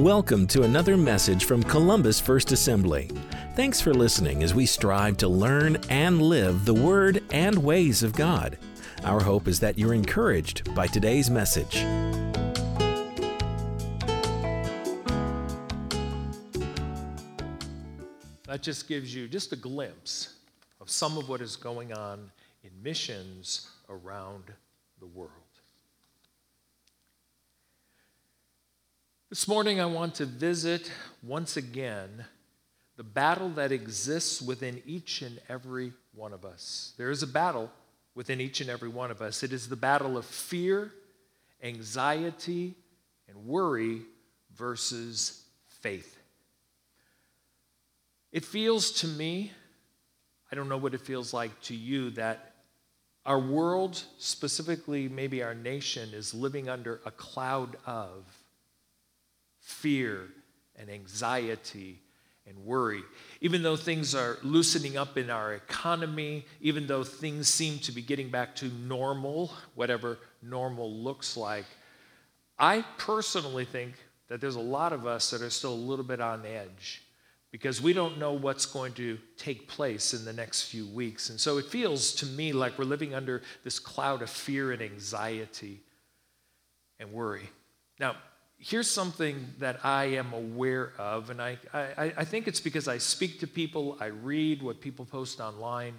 Welcome to another message from Columbus First Assembly. Thanks for listening as we strive to learn and live the Word and ways of God. Our hope is that you're encouraged by today's message. That just gives you just a glimpse of some of what is going on in missions around the world. This morning, I want to visit once again the battle that exists within each and every one of us. There is a battle within each and every one of us. It is the battle of fear, anxiety, and worry versus faith. It feels to me, I don't know what it feels like to you, that our world, specifically maybe our nation, is living under a cloud of fear and anxiety and worry. Even though things are loosening up in our economy, even though things seem to be getting back to normal, whatever normal looks like, I personally think that there's a lot of us that are still a little bit on edge because we don't know what's going to take place in the next few weeks. And so it feels to me like we're living under this cloud of fear and anxiety and worry. Now, here's something that I am aware of, and I, I, I, think it's because I speak to people, I read what people post online,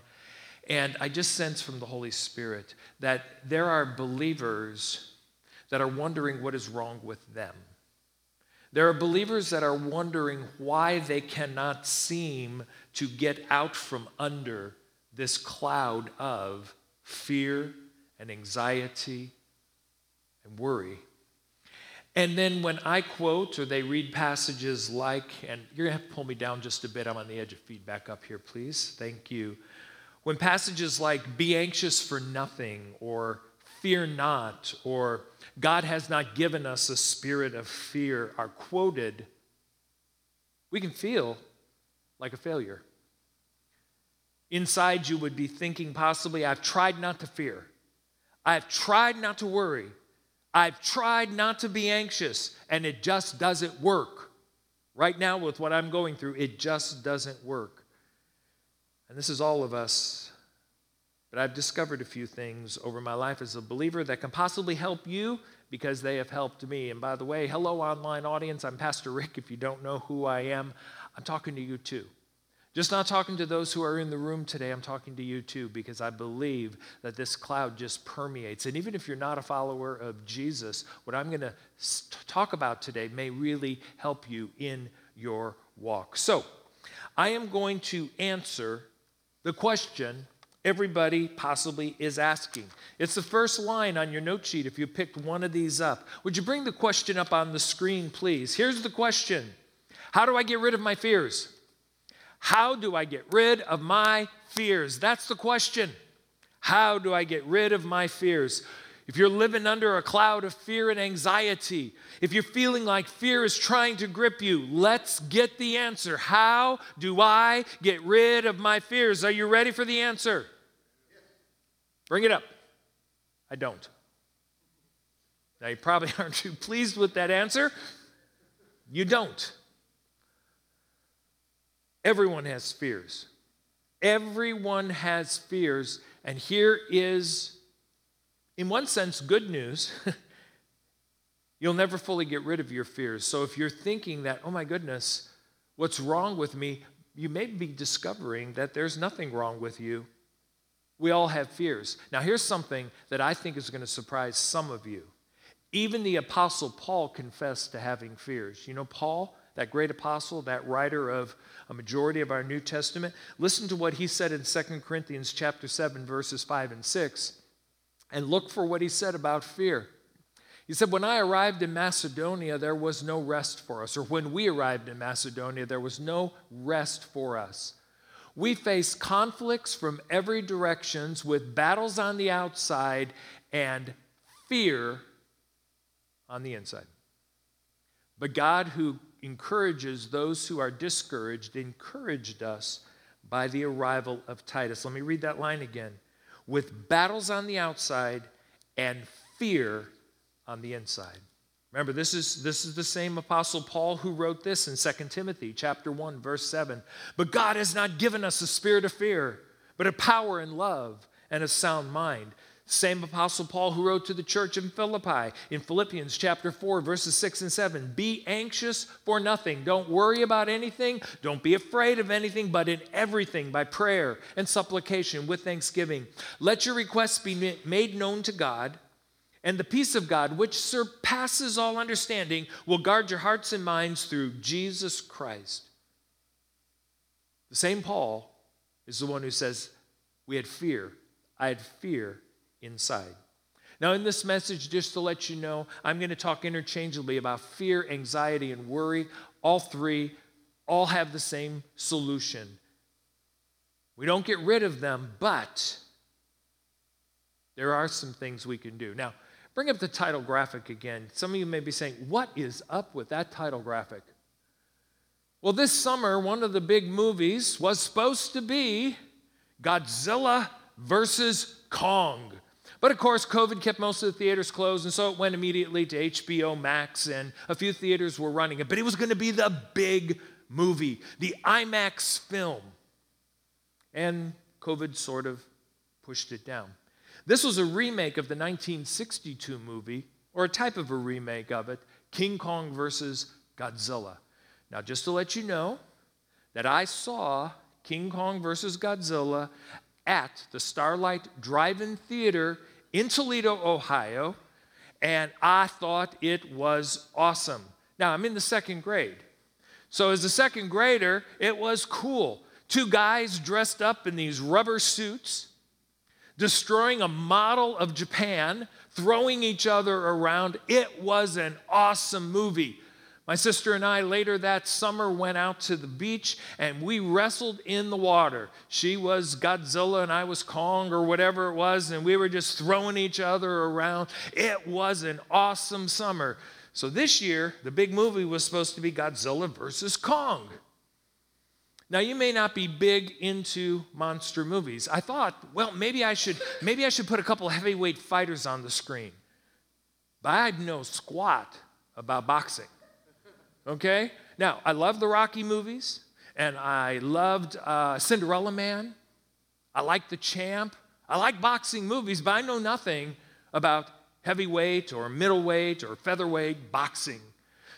and I just sense from the Holy Spirit that there are believers that are wondering what is wrong with them. There are believers that are wondering why they cannot seem to get out from under this cloud of fear and anxiety and worry and then when I quote or they read passages like, and you're going to have to pull me down just a bit, I'm on the edge of feedback up here, please. Thank you. When passages like, be anxious for nothing, or fear not, or God has not given us a spirit of fear are quoted, we can feel like a failure. Inside, you would be thinking possibly, I've tried not to fear, I've tried not to worry. I've tried not to be anxious, and it just doesn't work. Right now, with what I'm going through, it just doesn't work. And this is all of us. But I've discovered a few things over my life as a believer that can possibly help you because they have helped me. And by the way, hello, online audience. I'm Pastor Rick. If you don't know who I am, I'm talking to you too. Just not talking to those who are in the room today, I'm talking to you too, because I believe that this cloud just permeates. And even if you're not a follower of Jesus, what I'm going to talk about today may really help you in your walk. So, I am going to answer the question everybody possibly is asking. It's the first line on your note sheet if you picked one of these up. Would you bring the question up on the screen, please? Here's the question How do I get rid of my fears? How do I get rid of my fears? That's the question. How do I get rid of my fears? If you're living under a cloud of fear and anxiety, if you're feeling like fear is trying to grip you, let's get the answer. How do I get rid of my fears? Are you ready for the answer? Bring it up. I don't. Now, you probably aren't too pleased with that answer. You don't. Everyone has fears. Everyone has fears. And here is, in one sense, good news. You'll never fully get rid of your fears. So if you're thinking that, oh my goodness, what's wrong with me? You may be discovering that there's nothing wrong with you. We all have fears. Now, here's something that I think is going to surprise some of you. Even the Apostle Paul confessed to having fears. You know, Paul, that great apostle, that writer of a majority of our New Testament, listen to what he said in 2 Corinthians chapter 7 verses 5 and 6 and look for what he said about fear. He said, When I arrived in Macedonia, there was no rest for us. Or when we arrived in Macedonia, there was no rest for us. We faced conflicts from every directions with battles on the outside and fear on the inside. But God, who encourages those who are discouraged, encouraged us by the arrival of Titus. Let me read that line again. With battles on the outside and fear on the inside. Remember, this is, this is the same Apostle Paul who wrote this in 2 Timothy chapter 1, verse 7. But God has not given us a spirit of fear, but a power and love and a sound mind. Same Apostle Paul who wrote to the church in Philippi in Philippians chapter 4, verses 6 and 7. Be anxious for nothing. Don't worry about anything. Don't be afraid of anything, but in everything, by prayer and supplication with thanksgiving. Let your requests be made known to God, and the peace of God, which surpasses all understanding, will guard your hearts and minds through Jesus Christ. The same Paul is the one who says, We had fear. I had fear inside. Now, in this message, just to let you know, I'm going to talk interchangeably about fear, anxiety, and worry. All three all have the same solution. We don't get rid of them, but there are some things we can do. Now, bring up the title graphic again. Some of you may be saying, What is up with that title graphic? Well, this summer, one of the big movies was supposed to be Godzilla versus Kong. But of course, COVID kept most of the theaters closed, and so it went immediately to HBO Max, and a few theaters were running it. But it was going to be the big movie, the IMAX film. And COVID sort of pushed it down. This was a remake of the 1962 movie, or a type of a remake of it, King Kong versus Godzilla. Now, just to let you know that I saw King Kong versus Godzilla at the Starlight Drive In Theater in Toledo, Ohio, and I thought it was awesome. Now, I'm in the second grade. So, as a second grader, it was cool. Two guys dressed up in these rubber suits, destroying a model of Japan, throwing each other around. It was an awesome movie. My sister and I later that summer went out to the beach and we wrestled in the water. She was Godzilla and I was Kong or whatever it was, and we were just throwing each other around. It was an awesome summer. So this year, the big movie was supposed to be Godzilla versus Kong. Now you may not be big into monster movies. I thought, well, maybe I should maybe I should put a couple heavyweight fighters on the screen. But I know squat about boxing. Okay? Now, I love the Rocky movies, and I loved uh, Cinderella Man. I like The Champ. I like boxing movies, but I know nothing about heavyweight or middleweight or featherweight boxing.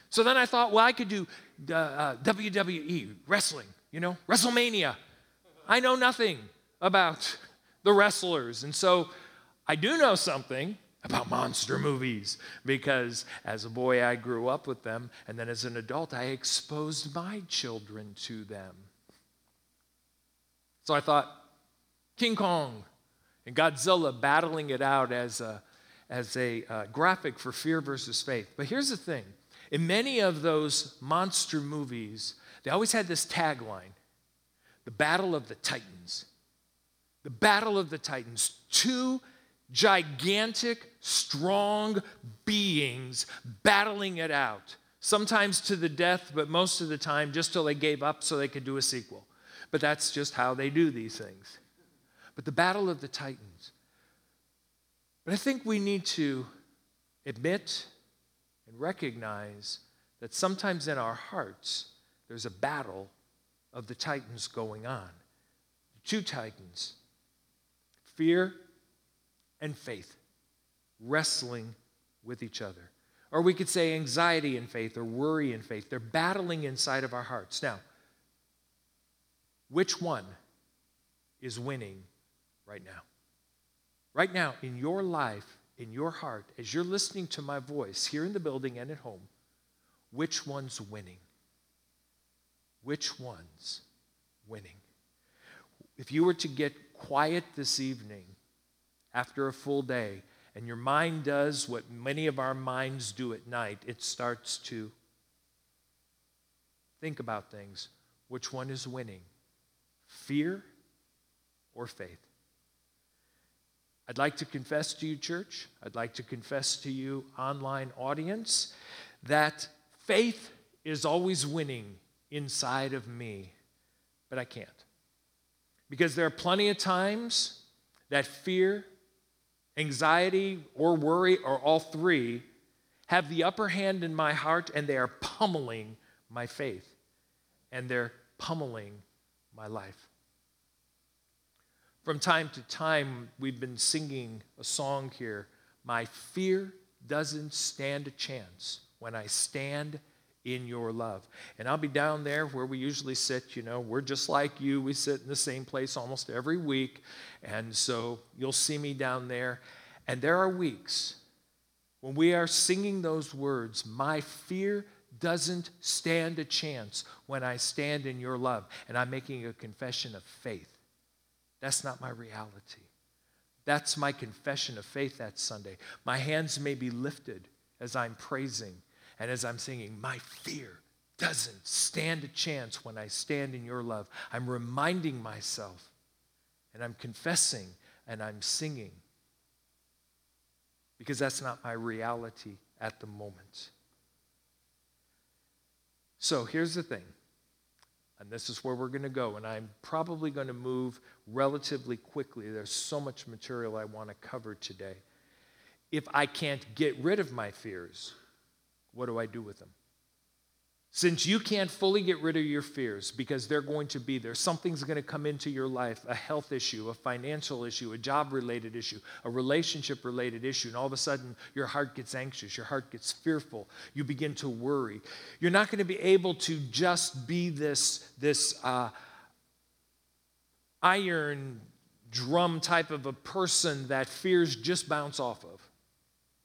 So then I thought, well, I could do uh, uh, WWE, wrestling, you know, WrestleMania. I know nothing about the wrestlers. And so I do know something about monster movies because as a boy I grew up with them, and then as an adult I exposed my children to them. So I thought, King Kong and Godzilla battling it out as a, as a uh, graphic for fear versus faith. But here's the thing in many of those monster movies, they always had this tagline the Battle of the Titans. The Battle of the Titans. Two gigantic, strong beings battling it out, sometimes to the death, but most of the time just till they gave up so they could do a sequel. But that's just how they do these things. But the Battle of the Titans. But I think we need to admit and recognize that sometimes in our hearts there's a battle of the Titans going on. Two Titans fear and faith wrestling with each other. Or we could say anxiety and faith or worry and faith. They're battling inside of our hearts. Now, which one is winning right now? Right now, in your life, in your heart, as you're listening to my voice here in the building and at home, which one's winning? Which one's winning? If you were to get quiet this evening after a full day, and your mind does what many of our minds do at night, it starts to think about things. Which one is winning? Fear or faith? I'd like to confess to you, church, I'd like to confess to you, online audience, that faith is always winning inside of me, but I can't. Because there are plenty of times that fear anxiety or worry or all three have the upper hand in my heart, and they are pummeling my faith, and they're pummeling my life. From time to time, we've been singing a song here My fear doesn't stand a chance when I stand in your love. And I'll be down there where we usually sit. You know, we're just like you. We sit in the same place almost every week. And so you'll see me down there. And there are weeks when we are singing those words, My fear doesn't stand a chance when I stand in your love. And I'm making a confession of faith. That's not my reality. That's my confession of faith that Sunday. My hands may be lifted as I'm praising and as I'm singing. My fear doesn't stand a chance when I stand in your love. I'm reminding myself and I'm confessing and I'm singing because that's not my reality at the moment. So here's the thing, and this is where we're going to go, and I'm probably going to move relatively quickly. There's so much material I want to cover today. If I can't get rid of my fears, what do I do with them? Since you can't fully get rid of your fears because they're going to be there, something's going to come into your life a health issue, a financial issue, a job related issue, a relationship related issue, and all of a sudden your heart gets anxious, your heart gets fearful, you begin to worry. You're not going to be able to just be this, this uh, iron drum type of a person that fears just bounce off of.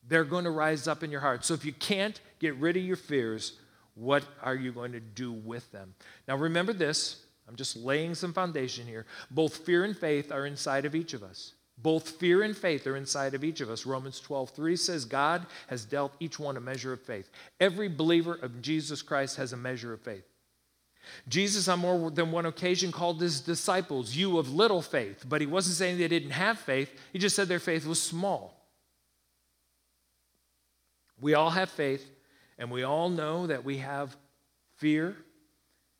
They're going to rise up in your heart. So if you can't get rid of your fears, what are you going to do with them? Now, remember this. I'm just laying some foundation here. Both fear and faith are inside of each of us. Both fear and faith are inside of each of us. Romans 12, 3 says, God has dealt each one a measure of faith. Every believer of Jesus Christ has a measure of faith. Jesus, on more than one occasion, called his disciples, You of little faith. But he wasn't saying they didn't have faith, he just said their faith was small. We all have faith. And we all know that we have fear,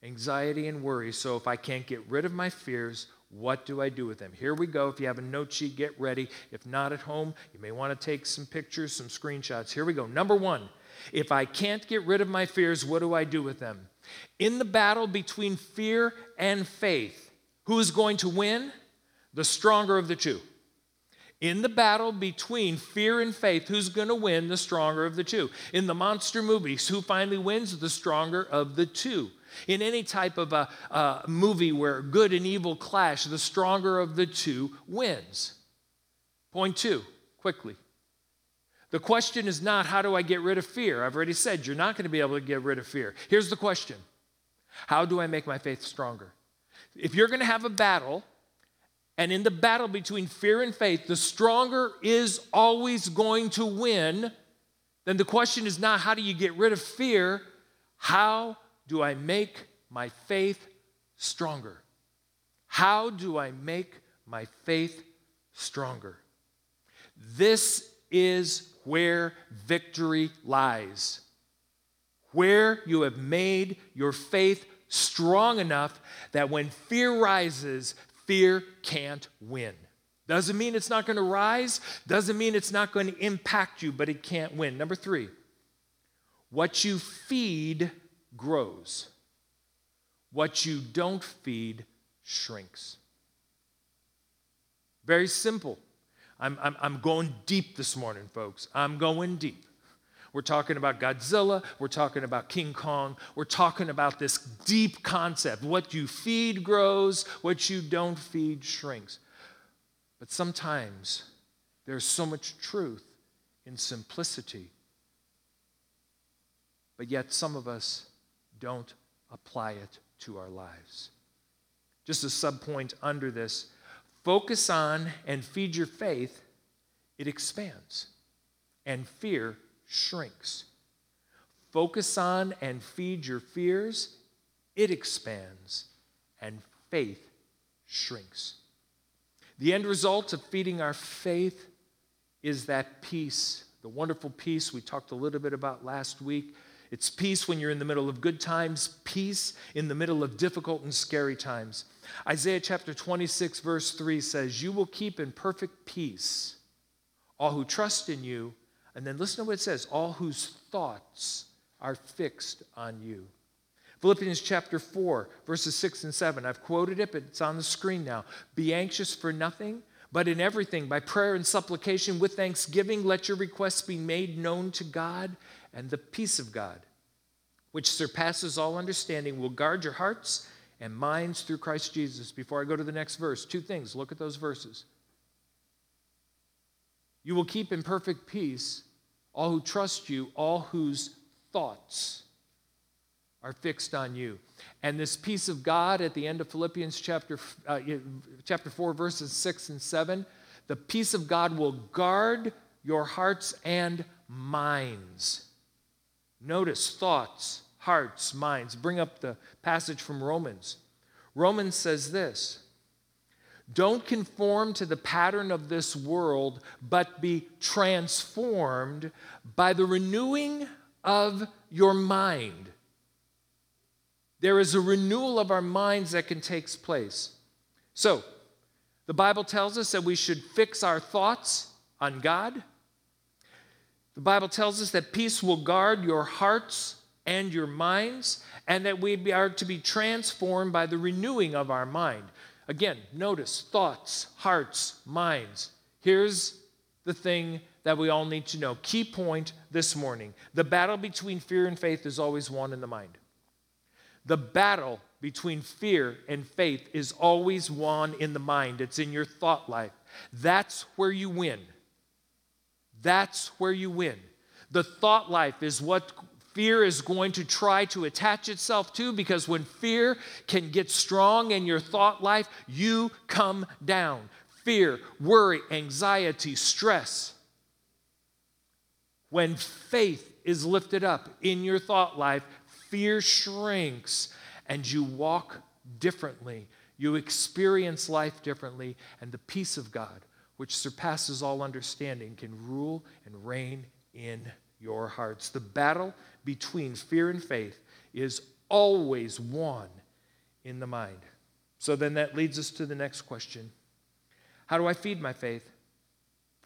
anxiety, and worry. So if I can't get rid of my fears, what do I do with them? Here we go. If you have a note sheet, get ready. If not at home, you may want to take some pictures, some screenshots. Here we go. Number one, if I can't get rid of my fears, what do I do with them? In the battle between fear and faith, who is going to win? The stronger of the two. In the battle between fear and faith, who's going to win? The stronger of the two. In the monster movies, who finally wins? The stronger of the two. In any type of a, a movie where good and evil clash, the stronger of the two wins. Point two, quickly. The question is not how do I get rid of fear? I've already said you're not going to be able to get rid of fear. Here's the question How do I make my faith stronger? If you're going to have a battle, and in the battle between fear and faith, the stronger is always going to win. Then the question is not how do you get rid of fear? How do I make my faith stronger? How do I make my faith stronger? This is where victory lies. Where you have made your faith strong enough that when fear rises, fear can't win. Doesn't mean it's not going to rise, doesn't mean it's not going to impact you, but it can't win. Number three, what you feed grows, what you don't feed shrinks. Very simple. I'm, I'm, I'm going deep this morning, folks. I'm going deep. We're talking about Godzilla. We're talking about King Kong. We're talking about this deep concept. What you feed grows, what you don't feed shrinks. But sometimes there's so much truth in simplicity. But yet, some of us don't apply it to our lives. Just a subpoint under this focus on and feed your faith, it expands. And fear shrinks. Focus on and feed your fears, it expands, and faith shrinks. The end result of feeding our faith is that peace, the wonderful peace we talked a little bit about last week. It's peace when you're in the middle of good times, peace in the middle of difficult and scary times. Isaiah chapter 26, verse 3 says, You will keep in perfect peace all who trust in you And then listen to what it says all whose thoughts are fixed on you. Philippians chapter 4, verses 6 and 7. I've quoted it, but it's on the screen now. Be anxious for nothing, but in everything, by prayer and supplication with thanksgiving, let your requests be made known to God, and the peace of God, which surpasses all understanding, will guard your hearts and minds through Christ Jesus. Before I go to the next verse, two things. Look at those verses. You will keep in perfect peace all who trust you, all whose thoughts are fixed on you. And this peace of God at the end of Philippians chapter, uh, chapter 4, verses 6 and 7, the peace of God will guard your hearts and minds. Notice thoughts, hearts, minds. Bring up the passage from Romans. Romans says this Don't conform to the pattern of this world, but be transformed by the renewing of your mind. There is a renewal of our minds that can take place. So, the Bible tells us that we should fix our thoughts on God. The Bible tells us that peace will guard your hearts and your minds, and that we are to be transformed by the renewing of our mind. Again, notice thoughts, hearts, minds. Here's the thing that we all need to know. Key point this morning the battle between fear and faith is always won in the mind. The battle between fear and faith is always won in the mind, it's in your thought life. That's where you win. That's where you win. The thought life is what fear is going to try to attach itself to because when fear can get strong in your thought life, you come down. Fear, worry, anxiety, stress. When faith is lifted up in your thought life, fear shrinks and you walk differently. You experience life differently, and the peace of God, which surpasses all understanding, can rule and reign in your hearts. The battle between fear and faith is always won in the mind. So then that leads us to the next question How do I feed my faith?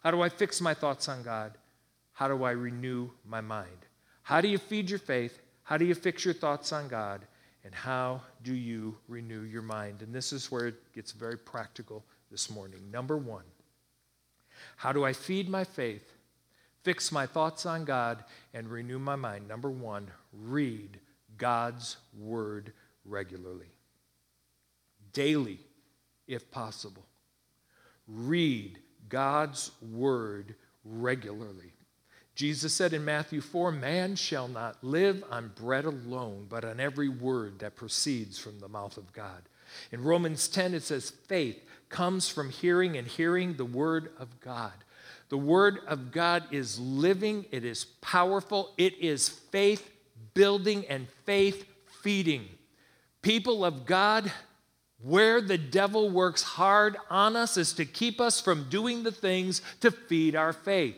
How do I fix my thoughts on God? How do I renew my mind? How do you feed your faith? How do you fix your thoughts on God? And how do you renew your mind? And this is where it gets very practical this morning. Number one, how do I feed my faith, fix my thoughts on God, and renew my mind? Number one, read God's word regularly, daily, if possible. Read God's word regularly. Jesus said in Matthew 4 Man shall not live on bread alone, but on every word that proceeds from the mouth of God. In Romans 10, it says, Faith comes from hearing, and hearing the word of God. The word of God is living, it is powerful, it is faith building and faith feeding. People of God, where the devil works hard on us is to keep us from doing the things to feed our faith.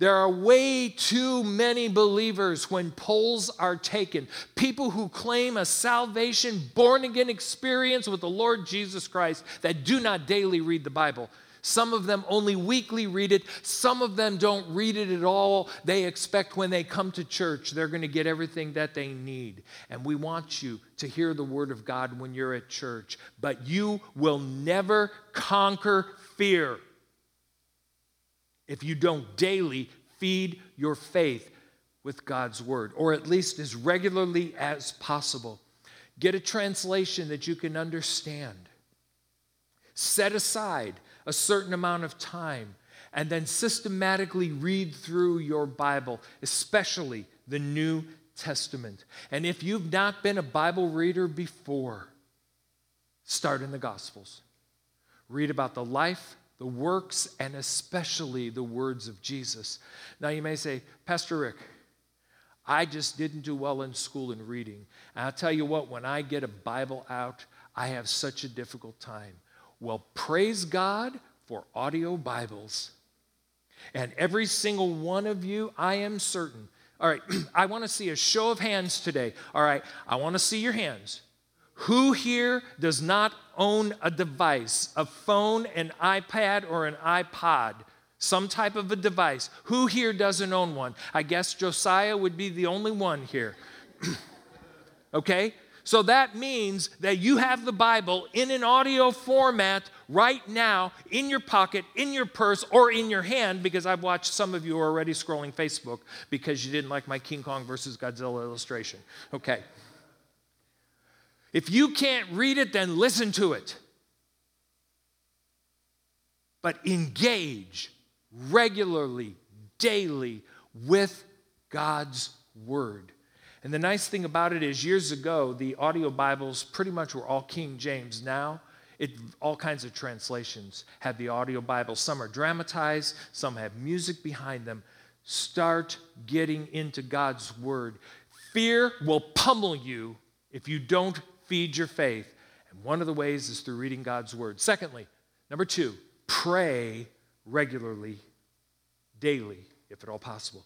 There are way too many believers when polls are taken. People who claim a salvation, born again experience with the Lord Jesus Christ that do not daily read the Bible. Some of them only weekly read it. Some of them don't read it at all. They expect when they come to church, they're going to get everything that they need. And we want you to hear the word of God when you're at church. But you will never conquer fear if you don't daily feed your faith with God's word, or at least as regularly as possible. Get a translation that you can understand. Set aside a certain amount of time and then systematically read through your Bible, especially the New Testament. And if you've not been a Bible reader before, start in the Gospels. Read about the life, the works, and especially the words of Jesus. Now, you may say, Pastor Rick, I just didn't do well in school in reading. And I'll tell you what, when I get a Bible out, I have such a difficult time. Well, praise God for audio Bibles. And every single one of you, I am certain. All right, I want to see a show of hands today. All right, I want to see your hands. Who here does not own a device, a phone, an iPad, or an iPod some type of a device. Who here doesn't own one? I guess Josiah would be the only one here. okay? So that means that you have the Bible in an audio format right now in your pocket, in your purse, or in your hand, because I've watched some of you are already scrolling Facebook because you didn't like my King Kong versus Godzilla illustration. Okay. If you can't read it, then listen to it. But engage regularly, daily with God's Word. And the nice thing about it is, years ago, the audio Bibles pretty much were all King James. Now, it, all kinds of translations have the audio Bible. Some are dramatized, some have music behind them. Start getting into God's Word. Fear will pummel you if you don't feed your faith. And one of the ways is through reading God's Word. Secondly, number two, pray regularly, daily, if at all possible.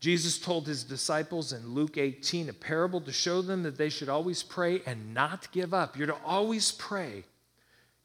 Jesus told his disciples in Luke 18 a parable to show them that they should always pray and not give up. You're to always pray.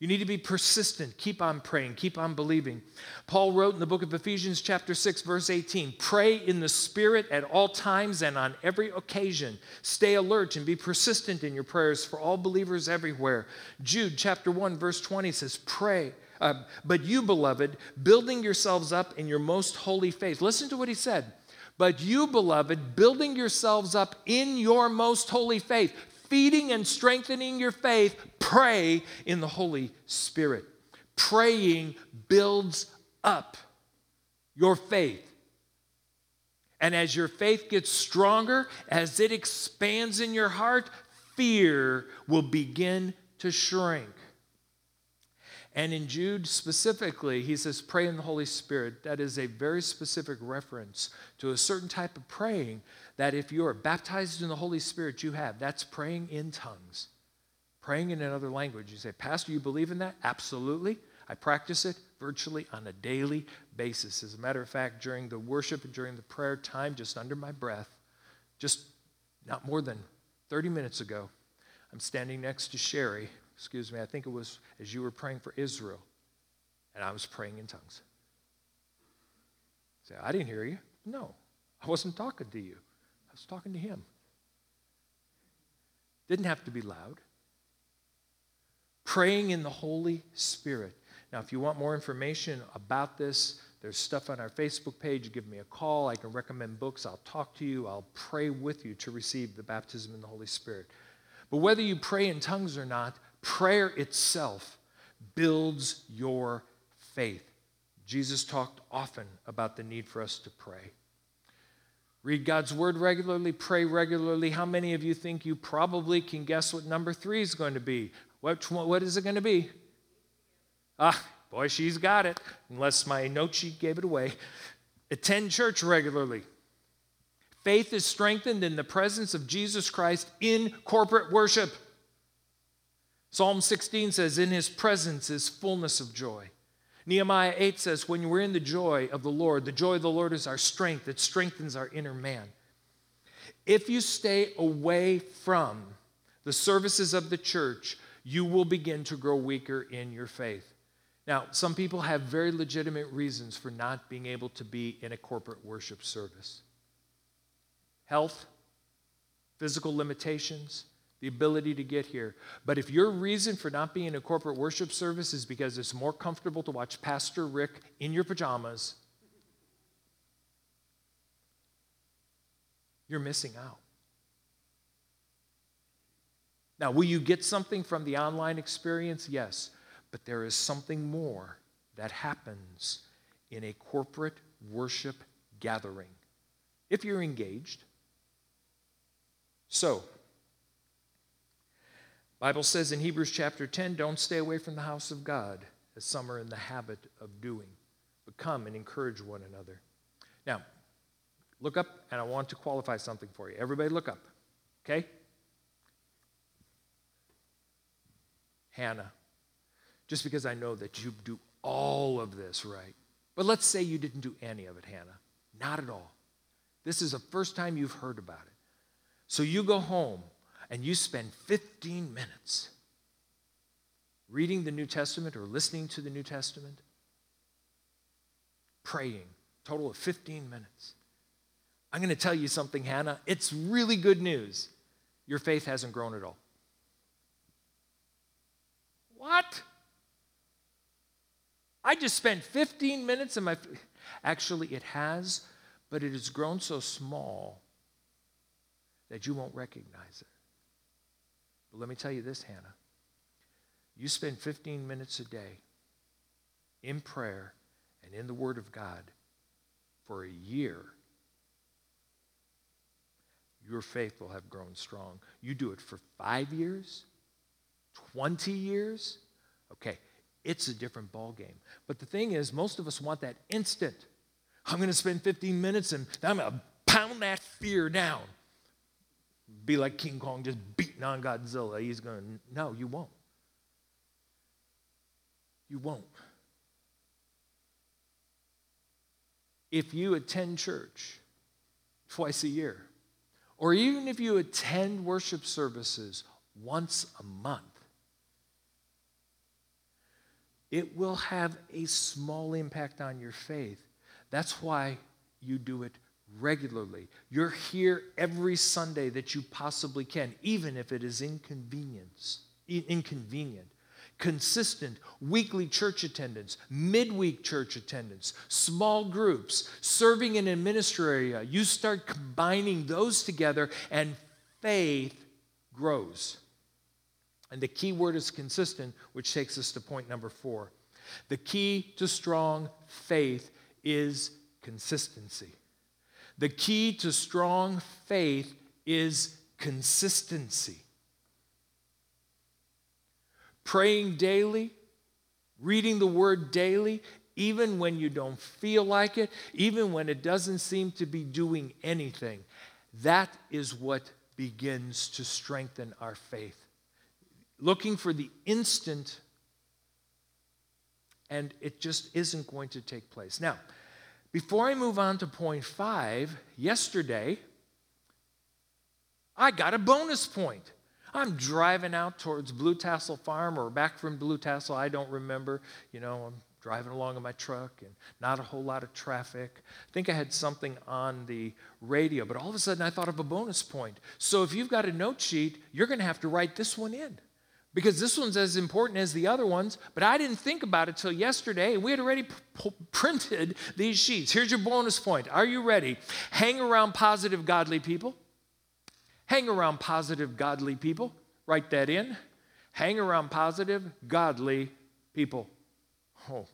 You need to be persistent. Keep on praying. Keep on believing. Paul wrote in the book of Ephesians, chapter 6, verse 18 Pray in the Spirit at all times and on every occasion. Stay alert and be persistent in your prayers for all believers everywhere. Jude, chapter 1, verse 20 says, Pray. Uh, but you, beloved, building yourselves up in your most holy faith. Listen to what he said. But you, beloved, building yourselves up in your most holy faith, feeding and strengthening your faith, pray in the Holy Spirit. Praying builds up your faith. And as your faith gets stronger, as it expands in your heart, fear will begin to shrink. And in Jude specifically, he says, pray in the Holy Spirit. That is a very specific reference to a certain type of praying that if you're baptized in the Holy Spirit, you have. That's praying in tongues, praying in another language. You say, Pastor, you believe in that? Absolutely. I practice it virtually on a daily basis. As a matter of fact, during the worship and during the prayer time, just under my breath, just not more than 30 minutes ago, I'm standing next to Sherry, excuse me, I think it was as you were praying for Israel, and I was praying in tongues. Say, I didn't hear you. No, I wasn't talking to you. I was talking to him. Didn't have to be loud. Praying in the Holy Spirit. Now, if you want more information about this, there's stuff on our Facebook page. Give me a call. I can recommend books. I'll talk to you. I'll pray with you to receive the baptism in the Holy Spirit. But whether you pray in tongues or not, Prayer itself builds your faith. Jesus talked often about the need for us to pray. Read God's word regularly, pray regularly. How many of you think you probably can guess what number three is going to be? What, what is it going to be? Ah, boy, she's got it, unless my note sheet gave it away. Attend church regularly. Faith is strengthened in the presence of Jesus Christ in corporate worship. Psalm 16 says, In his presence is fullness of joy. Nehemiah 8 says, When we're in the joy of the Lord, the joy of the Lord is our strength, it strengthens our inner man. If you stay away from the services of the church, you will begin to grow weaker in your faith. Now, some people have very legitimate reasons for not being able to be in a corporate worship service health, physical limitations, the ability to get here. But if your reason for not being in a corporate worship service is because it's more comfortable to watch Pastor Rick in your pajamas, you're missing out. Now, will you get something from the online experience? Yes. But there is something more that happens in a corporate worship gathering if you're engaged. So, Bible says in Hebrews chapter 10, don't stay away from the house of God, as some are in the habit of doing, but come and encourage one another. Now, look up, and I want to qualify something for you. Everybody look up, okay? Hannah, just because I know that you do all of this right, but let's say you didn't do any of it, Hannah. Not at all. This is the first time you've heard about it. So you go home and you spend 15 minutes reading the New Testament or listening to the New Testament, praying, total of 15 minutes. I'm going to tell you something, Hannah. It's really good news. Your faith hasn't grown at all. What? I just spent 15 minutes in my. Actually, it has, but it has grown so small that you won't recognize it. But let me tell you this, Hannah. You spend 15 minutes a day in prayer and in the Word of God for a year, your faith will have grown strong. You do it for five years, 20 years, okay, it's a different ball game. But the thing is, most of us want that instant. I'm going to spend 15 minutes and I'm going to pound that fear down. Be like King Kong just beating on Godzilla. He's going to, no, you won't. You won't. If you attend church twice a year, or even if you attend worship services once a month, it will have a small impact on your faith. That's why you do it regularly. You're here every Sunday that you possibly can, even if it is inconvenience, inconvenient. Consistent weekly church attendance, midweek church attendance, small groups, serving in a ministry area. You start combining those together, and faith grows. And the key word is consistent, which takes us to point number four. The key to strong faith is consistency. The key to strong faith is consistency. Praying daily, reading the word daily, even when you don't feel like it, even when it doesn't seem to be doing anything, that is what begins to strengthen our faith looking for the instant, and it just isn't going to take place. Now, before I move on to point five, yesterday, I got a bonus point. I'm driving out towards Blue Tassel Farm or back from Blue Tassel, I don't remember. You know, I'm driving along in my truck and not a whole lot of traffic. I think I had something on the radio, but all of a sudden I thought of a bonus point. So if you've got a note sheet, you're going to have to write this one in because this one's as important as the other ones, but I didn't think about it till yesterday. We had already p- printed these sheets. Here's your bonus point. Are you ready? Hang around positive, godly people. Hang around positive, godly people. Write that in. Hang around positive, godly people. Oh.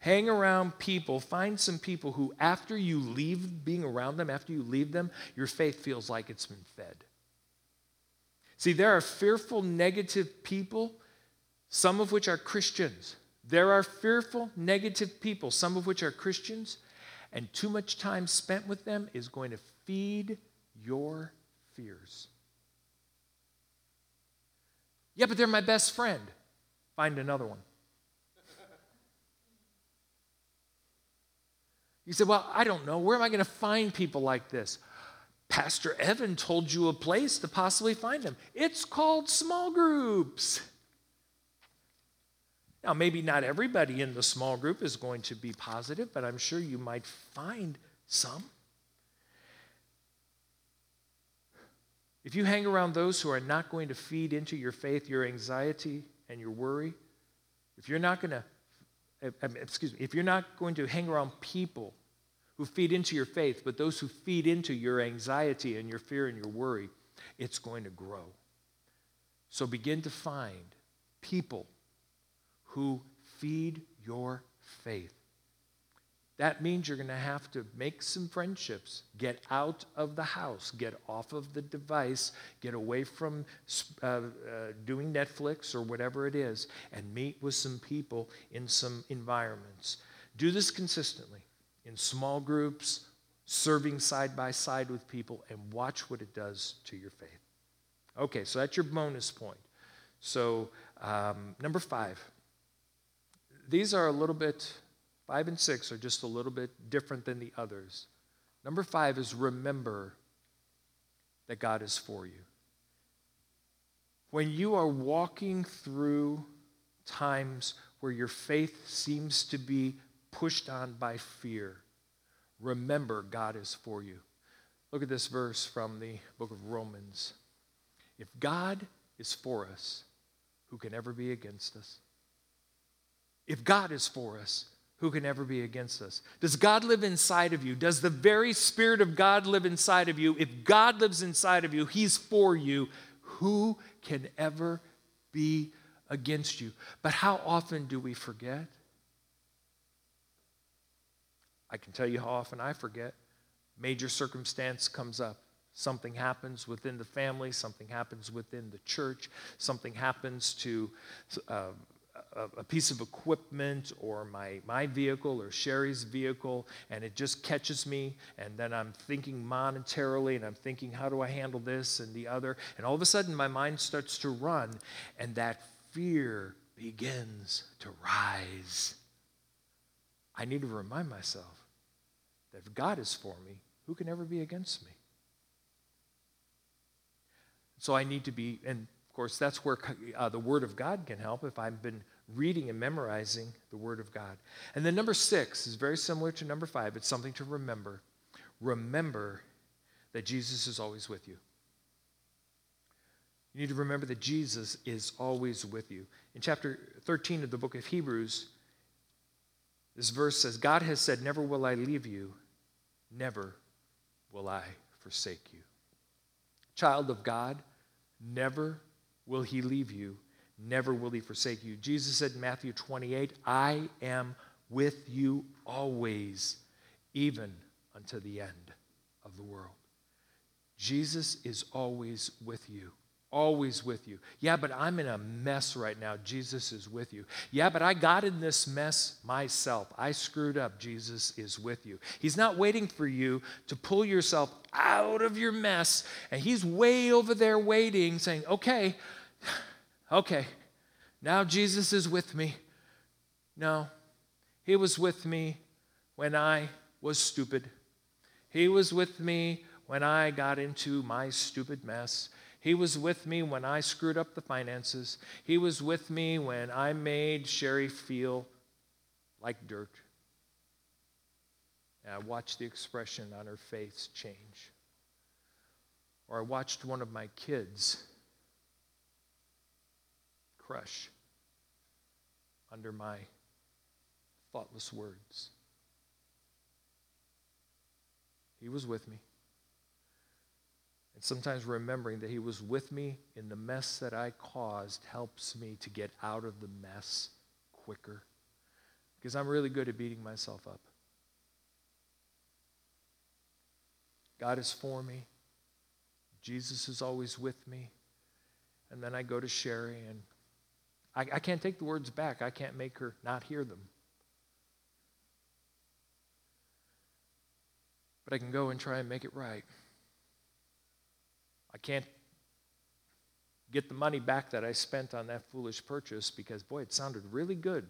Hang around people, find some people who, after you leave being around them, after you leave them, your faith feels like it's been fed. See, there are fearful, negative people, some of which are Christians. There are fearful, negative people, some of which are Christians, and too much time spent with them is going to feed your fears. Yeah, but they're my best friend. Find another one. You said, Well, I don't know. Where am I going to find people like this? Pastor Evan told you a place to possibly find them. It's called small groups. Now, maybe not everybody in the small group is going to be positive, but I'm sure you might find some. If you hang around those who are not going to feed into your faith, your anxiety, and your worry, if you're not going to, excuse me, if you're not going to hang around people who feed into your faith, but those who feed into your anxiety and your fear and your worry, it's going to grow. So begin to find people who feed your faith. That means you're going to have to make some friendships, get out of the house, get off of the device, get away from uh, uh, doing Netflix or whatever it is, and meet with some people in some environments. Do this consistently in small groups, serving side by side with people, and watch what it does to your faith. Okay, so that's your bonus point. So, um, number five. These are a little bit, five and six are just a little bit different than the others. Number five is remember that God is for you. When you are walking through times where your faith seems to be pushed on by fear, remember God is for you. Look at this verse from the book of Romans. If God is for us, who can ever be against us? If God is for us, who can ever be against us? Does God live inside of you? Does the very Spirit of God live inside of you? If God lives inside of you, He's for you. Who can ever be against you? But how often do we forget? I can tell you how often I forget. Major circumstance comes up. Something happens within the family, something happens within the church, something happens to uh, a, piece of equipment or my, my vehicle or Sherry's vehicle, and it just catches me. And then I'm thinking monetarily, and I'm thinking, how do I handle this and the other? And all of a sudden, my mind starts to run, and that fear begins to rise. I need to remind myself that if God is for me, who can ever be against me? So I need to be, and of course, that's where uh, the Word of God can help if I've been reading and memorizing the Word of God. And then number six is very similar to number five. It's something to remember. Remember that Jesus is always with you. You need to remember that Jesus is always with you. In chapter 13 of the book of Hebrews, this verse says, God has said, Never will I leave you, never will I forsake you. Child of God, never will he leave you, never will he forsake you. Jesus said in Matthew 28, I am with you always, even unto the end of the world. Jesus is always with you always with you. Yeah, but I'm in a mess right now. Jesus is with you. Yeah, but I got in this mess myself. I screwed up. Jesus is with you. He's not waiting for you to pull yourself out of your mess, and He's way over there waiting, saying, Okay, okay, now Jesus is with me. No, He was with me when I was stupid. He was with me when I got into my stupid mess. He was with me when I screwed up the finances. He was with me when I made Sherry feel like dirt. And I watched the expression on her face change. Or I watched one of my kids crush under my thoughtless words. He was with me. And sometimes remembering that He was with me in the mess that I caused helps me to get out of the mess quicker. Because I'm really good at beating myself up. God is for me. Jesus is always with me. And then I go to Sherry, and I, I can't take the words back. I can't make her not hear them. But I can go and try and make it right. I can't get the money back that I spent on that foolish purchase because, boy, it sounded really good.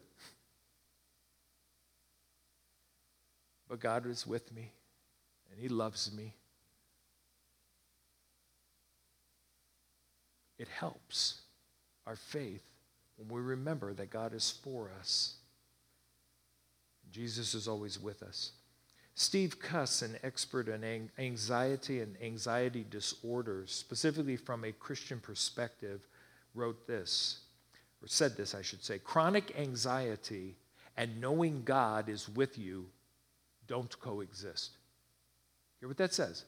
But God is with me, and He loves me. It helps our faith when we remember that God is for us. Jesus is always with us. Steve Cuss, an expert in anxiety and anxiety disorders, specifically from a Christian perspective, wrote this, or said this, I should say. Chronic anxiety and knowing God is with you don't coexist. Hear what that says?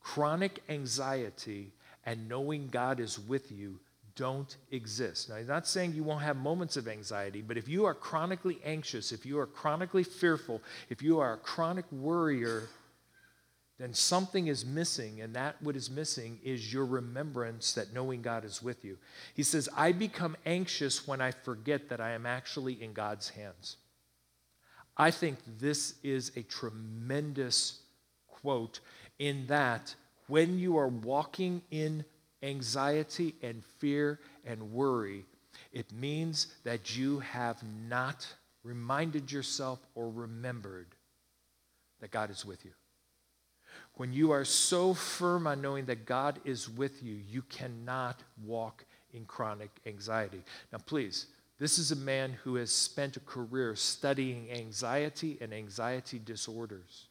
Chronic anxiety and knowing God is with you don't exist. Now, he's not saying you won't have moments of anxiety, but if you are chronically anxious, if you are chronically fearful, if you are a chronic worrier, then something is missing, and that what is missing is your remembrance that knowing God is with you. He says, I become anxious when I forget that I am actually in God's hands. I think this is a tremendous quote in that when you are walking in anxiety and fear and worry, it means that you have not reminded yourself or remembered that God is with you. When you are so firm on knowing that God is with you, you cannot walk in chronic anxiety. Now, please, This is a man who has spent a career studying anxiety and anxiety disorders,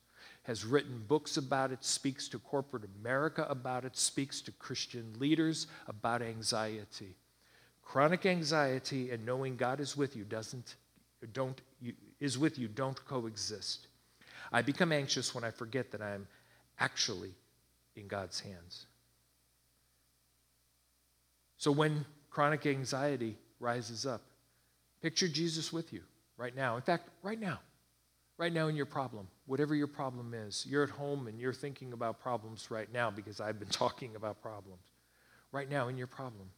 has written books about it, speaks to corporate America about it, speaks to Christian leaders about anxiety. Chronic anxiety and knowing God is with you doesn't don't you, is with you don't coexist. I become anxious when I forget that I'm actually in God's hands. So when chronic anxiety rises up, picture Jesus with you right now. In fact, right now. Right now in your problem, whatever your problem is. You're at home and you're thinking about problems right now because I've been talking about problems. Right now in your problem,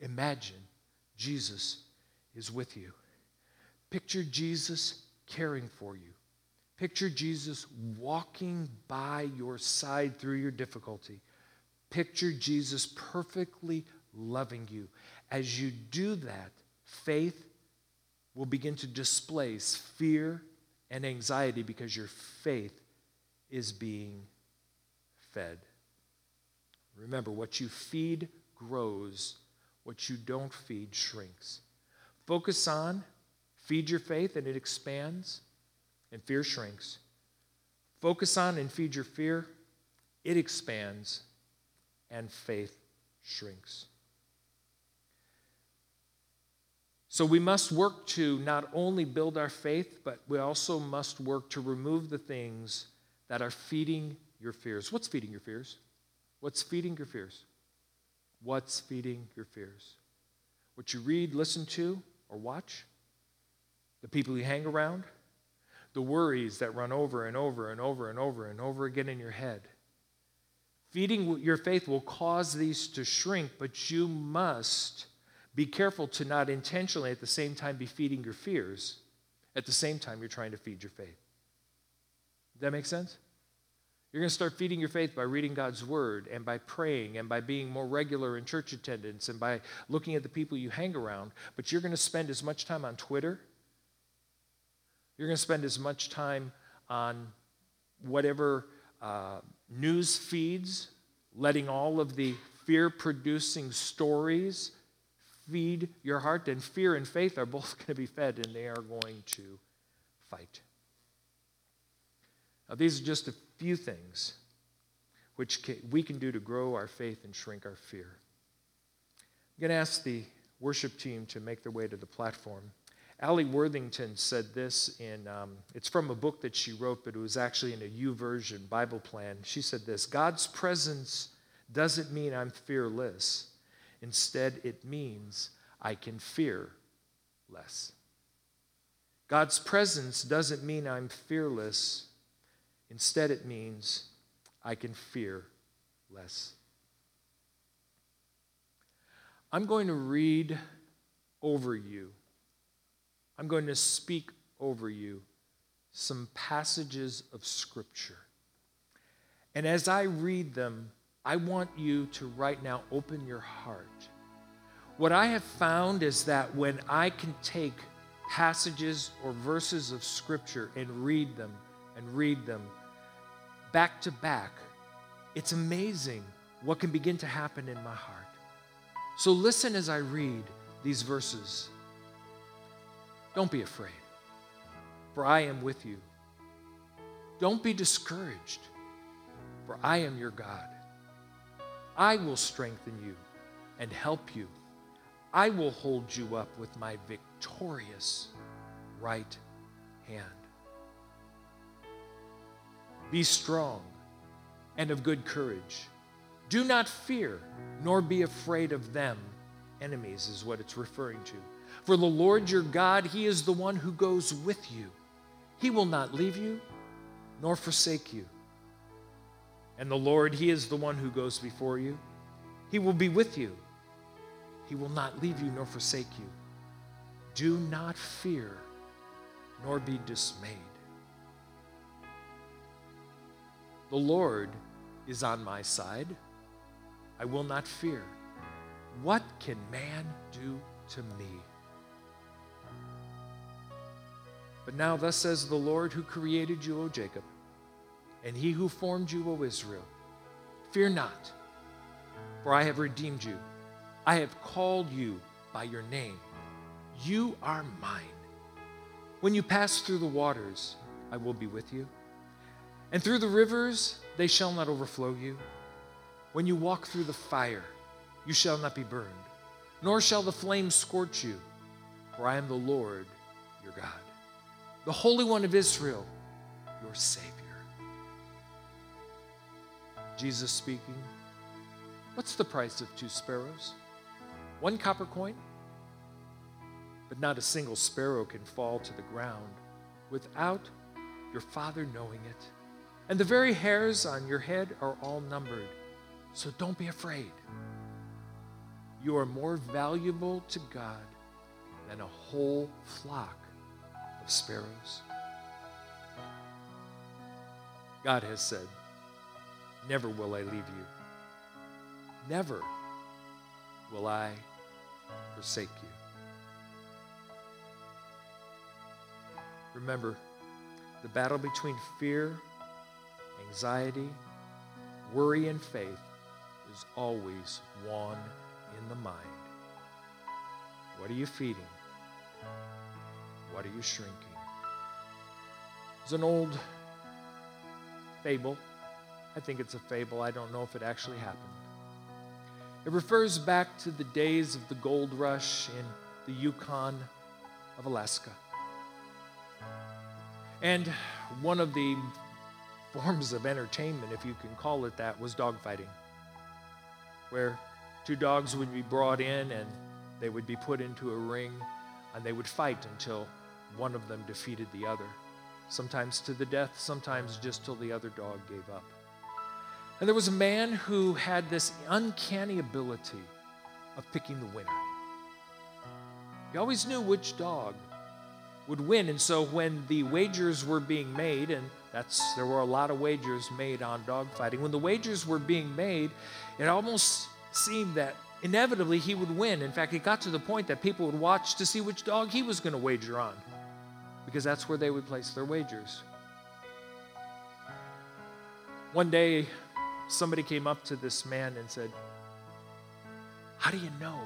imagine Jesus is with you. Picture Jesus caring for you. Picture Jesus walking by your side through your difficulty. Picture Jesus perfectly loving you. As you do that, faith will begin to displace fear and anxiety because your faith is being fed. Remember, what you feed grows, what you don't feed shrinks. Focus on, feed your faith, and it expands, and fear shrinks. Focus on and feed your fear, it expands, and faith shrinks. So we must work to not only build our faith, but we also must work to remove the things that are feeding your fears. What's feeding your fears? What's feeding your fears? What's feeding your fears? What you read, listen to, or watch? The people you hang around? The worries that run over and over and over and over and over again in your head. Feeding your faith will cause these to shrink, but you must be careful to not intentionally at the same time be feeding your fears at the same time you're trying to feed your faith. Does that make sense? You're going to start feeding your faith by reading God's word and by praying and by being more regular in church attendance and by looking at the people you hang around. But you're going to spend as much time on Twitter. You're going to spend as much time on whatever uh, news feeds, letting all of the fear producing stories feed your heart, then fear and faith are both going to be fed and they are going to fight. Now, these are just a few things which we can do to grow our faith and shrink our fear. I'm going to ask the worship team to make their way to the platform. Alli Worthington said this in, um, it's from a book that she wrote, but it was actually in a YouVersion Bible plan. She said this God's presence doesn't mean I'm fearless. Instead, it means I can fear less. God's presence doesn't mean I'm fearless. Instead, it means I can fear less. I'm going to read over you, I'm going to speak over you some passages of Scripture. And as I read them, I want you to right now open your heart. What I have found is that when I can take passages or verses of Scripture and read them and read them back to back, it's amazing what can begin to happen in my heart. So listen as I read these verses. Don't be afraid, for I am with you. Don't be discouraged, for I am your God. I will strengthen you and help you. I will hold you up with my victorious right hand. Be strong and of good courage. Do not fear, nor be afraid of them. Enemies is what it's referring to. For the Lord your God, He is the one who goes with you. He will not leave you nor forsake you. And the Lord, He is the one who goes before you. He will be with you. He will not leave you nor forsake you. Do not fear nor be dismayed. The Lord is on my side. I will not fear. What can man do to me? But now, thus says the Lord who created you, O Jacob and he who formed you, O Israel. Fear not, for I have redeemed you. I have called you by your name. You are mine. When you pass through the waters, I will be with you. And through the rivers, they shall not overflow you. When you walk through the fire, you shall not be burned, nor shall the flames scorch you, for I am the Lord your God, the Holy One of Israel, your Savior. Jesus speaking, What's the price of two sparrows? One copper coin? But not a single sparrow can fall to the ground without your Father knowing it. And the very hairs on your head are all numbered. So don't be afraid. You are more valuable to God than a whole flock of sparrows. God has said, Never will I leave you. Never will I forsake you. Remember, the battle between fear, anxiety, worry, and faith is always won in the mind. What are you feeding? What are you shrinking? There's an old fable. I think it's a fable. I don't know if it actually happened. It refers back to the days of the gold rush in the Yukon of Alaska. And one of the forms of entertainment, if you can call it that, was dogfighting, where two dogs would be brought in and they would be put into a ring and they would fight until one of them defeated the other, sometimes to the death, sometimes just till the other dog gave up. And there was a man who had this uncanny ability of picking the winner. He always knew which dog would win. And so when the wagers were being made, and that's there were a lot of wagers made on dogfighting, when the wagers were being made, it almost seemed that inevitably he would win. In fact, it got to the point that people would watch to see which dog he was going to wager on, because that's where they would place their wagers. One day, somebody came up to this man and said, How do you know?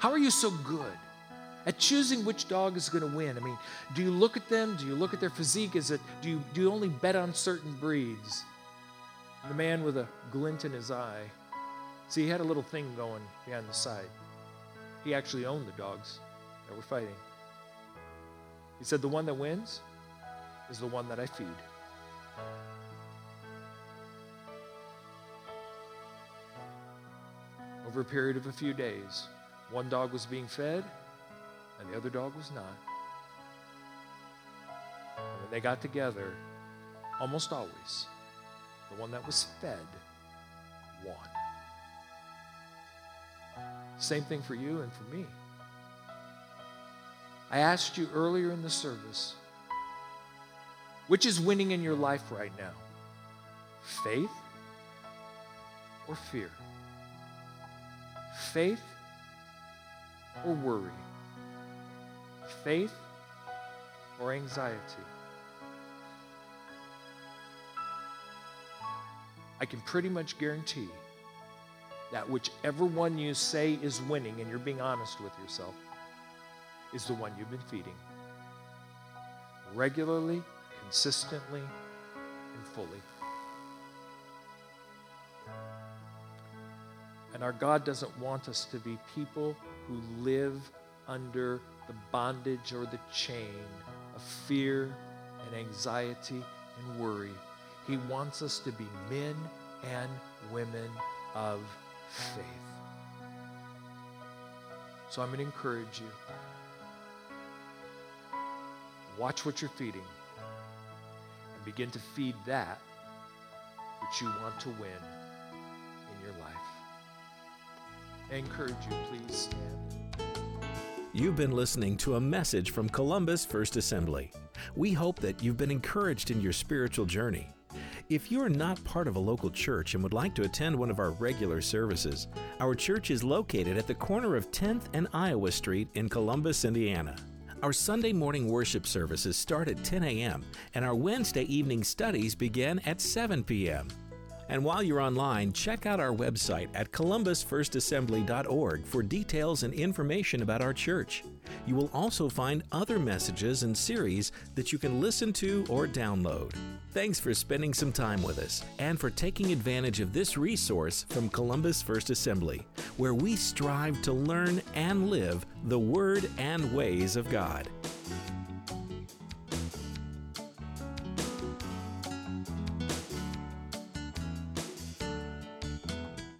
How are you so good? at choosing which dog is going to win. I mean, do you look at them? Do you look at their physique? Is it do you do you only bet on certain breeds? The man with a glint in his eye. See, he had a little thing going behind the side. He actually owned the dogs that were fighting. He said, The one that wins is the one that I feed. Over a period of a few days, one dog was being fed, and the other dog was not. And when they got together, almost always, the one that was fed won. Same thing for you and for me. I asked you earlier in the service which is winning in your life right now? Faith or fear? Faith or worry? faith or anxiety? I can pretty much guarantee that whichever one you say is winning, and you're being honest with yourself, is the one you've been feeding. Regularly, consistently, and fully. And our God doesn't want us to be people who live under the bondage or the chain of fear and anxiety and worry. He wants us to be men and women of faith. So I'm going to encourage you. Watch what you're feeding and begin to feed that which you want to win I encourage you, please stand. You've been listening to a message from Columbus First Assembly. We hope that you've been encouraged in your spiritual journey. If you are not part of a local church and would like to attend one of our regular services, our church is located at the corner of 10th and Iowa Street in Columbus, Indiana. Our Sunday morning worship services start at 10 a.m., and our Wednesday evening studies begin at 7 p.m. And while you're online, check out our website at columbusfirstassembly.org for details and information about our church. You will also find other messages and series that you can listen to or download. Thanks for spending some time with us and for taking advantage of this resource from Columbus First Assembly, where we strive to learn and live the Word and ways of God.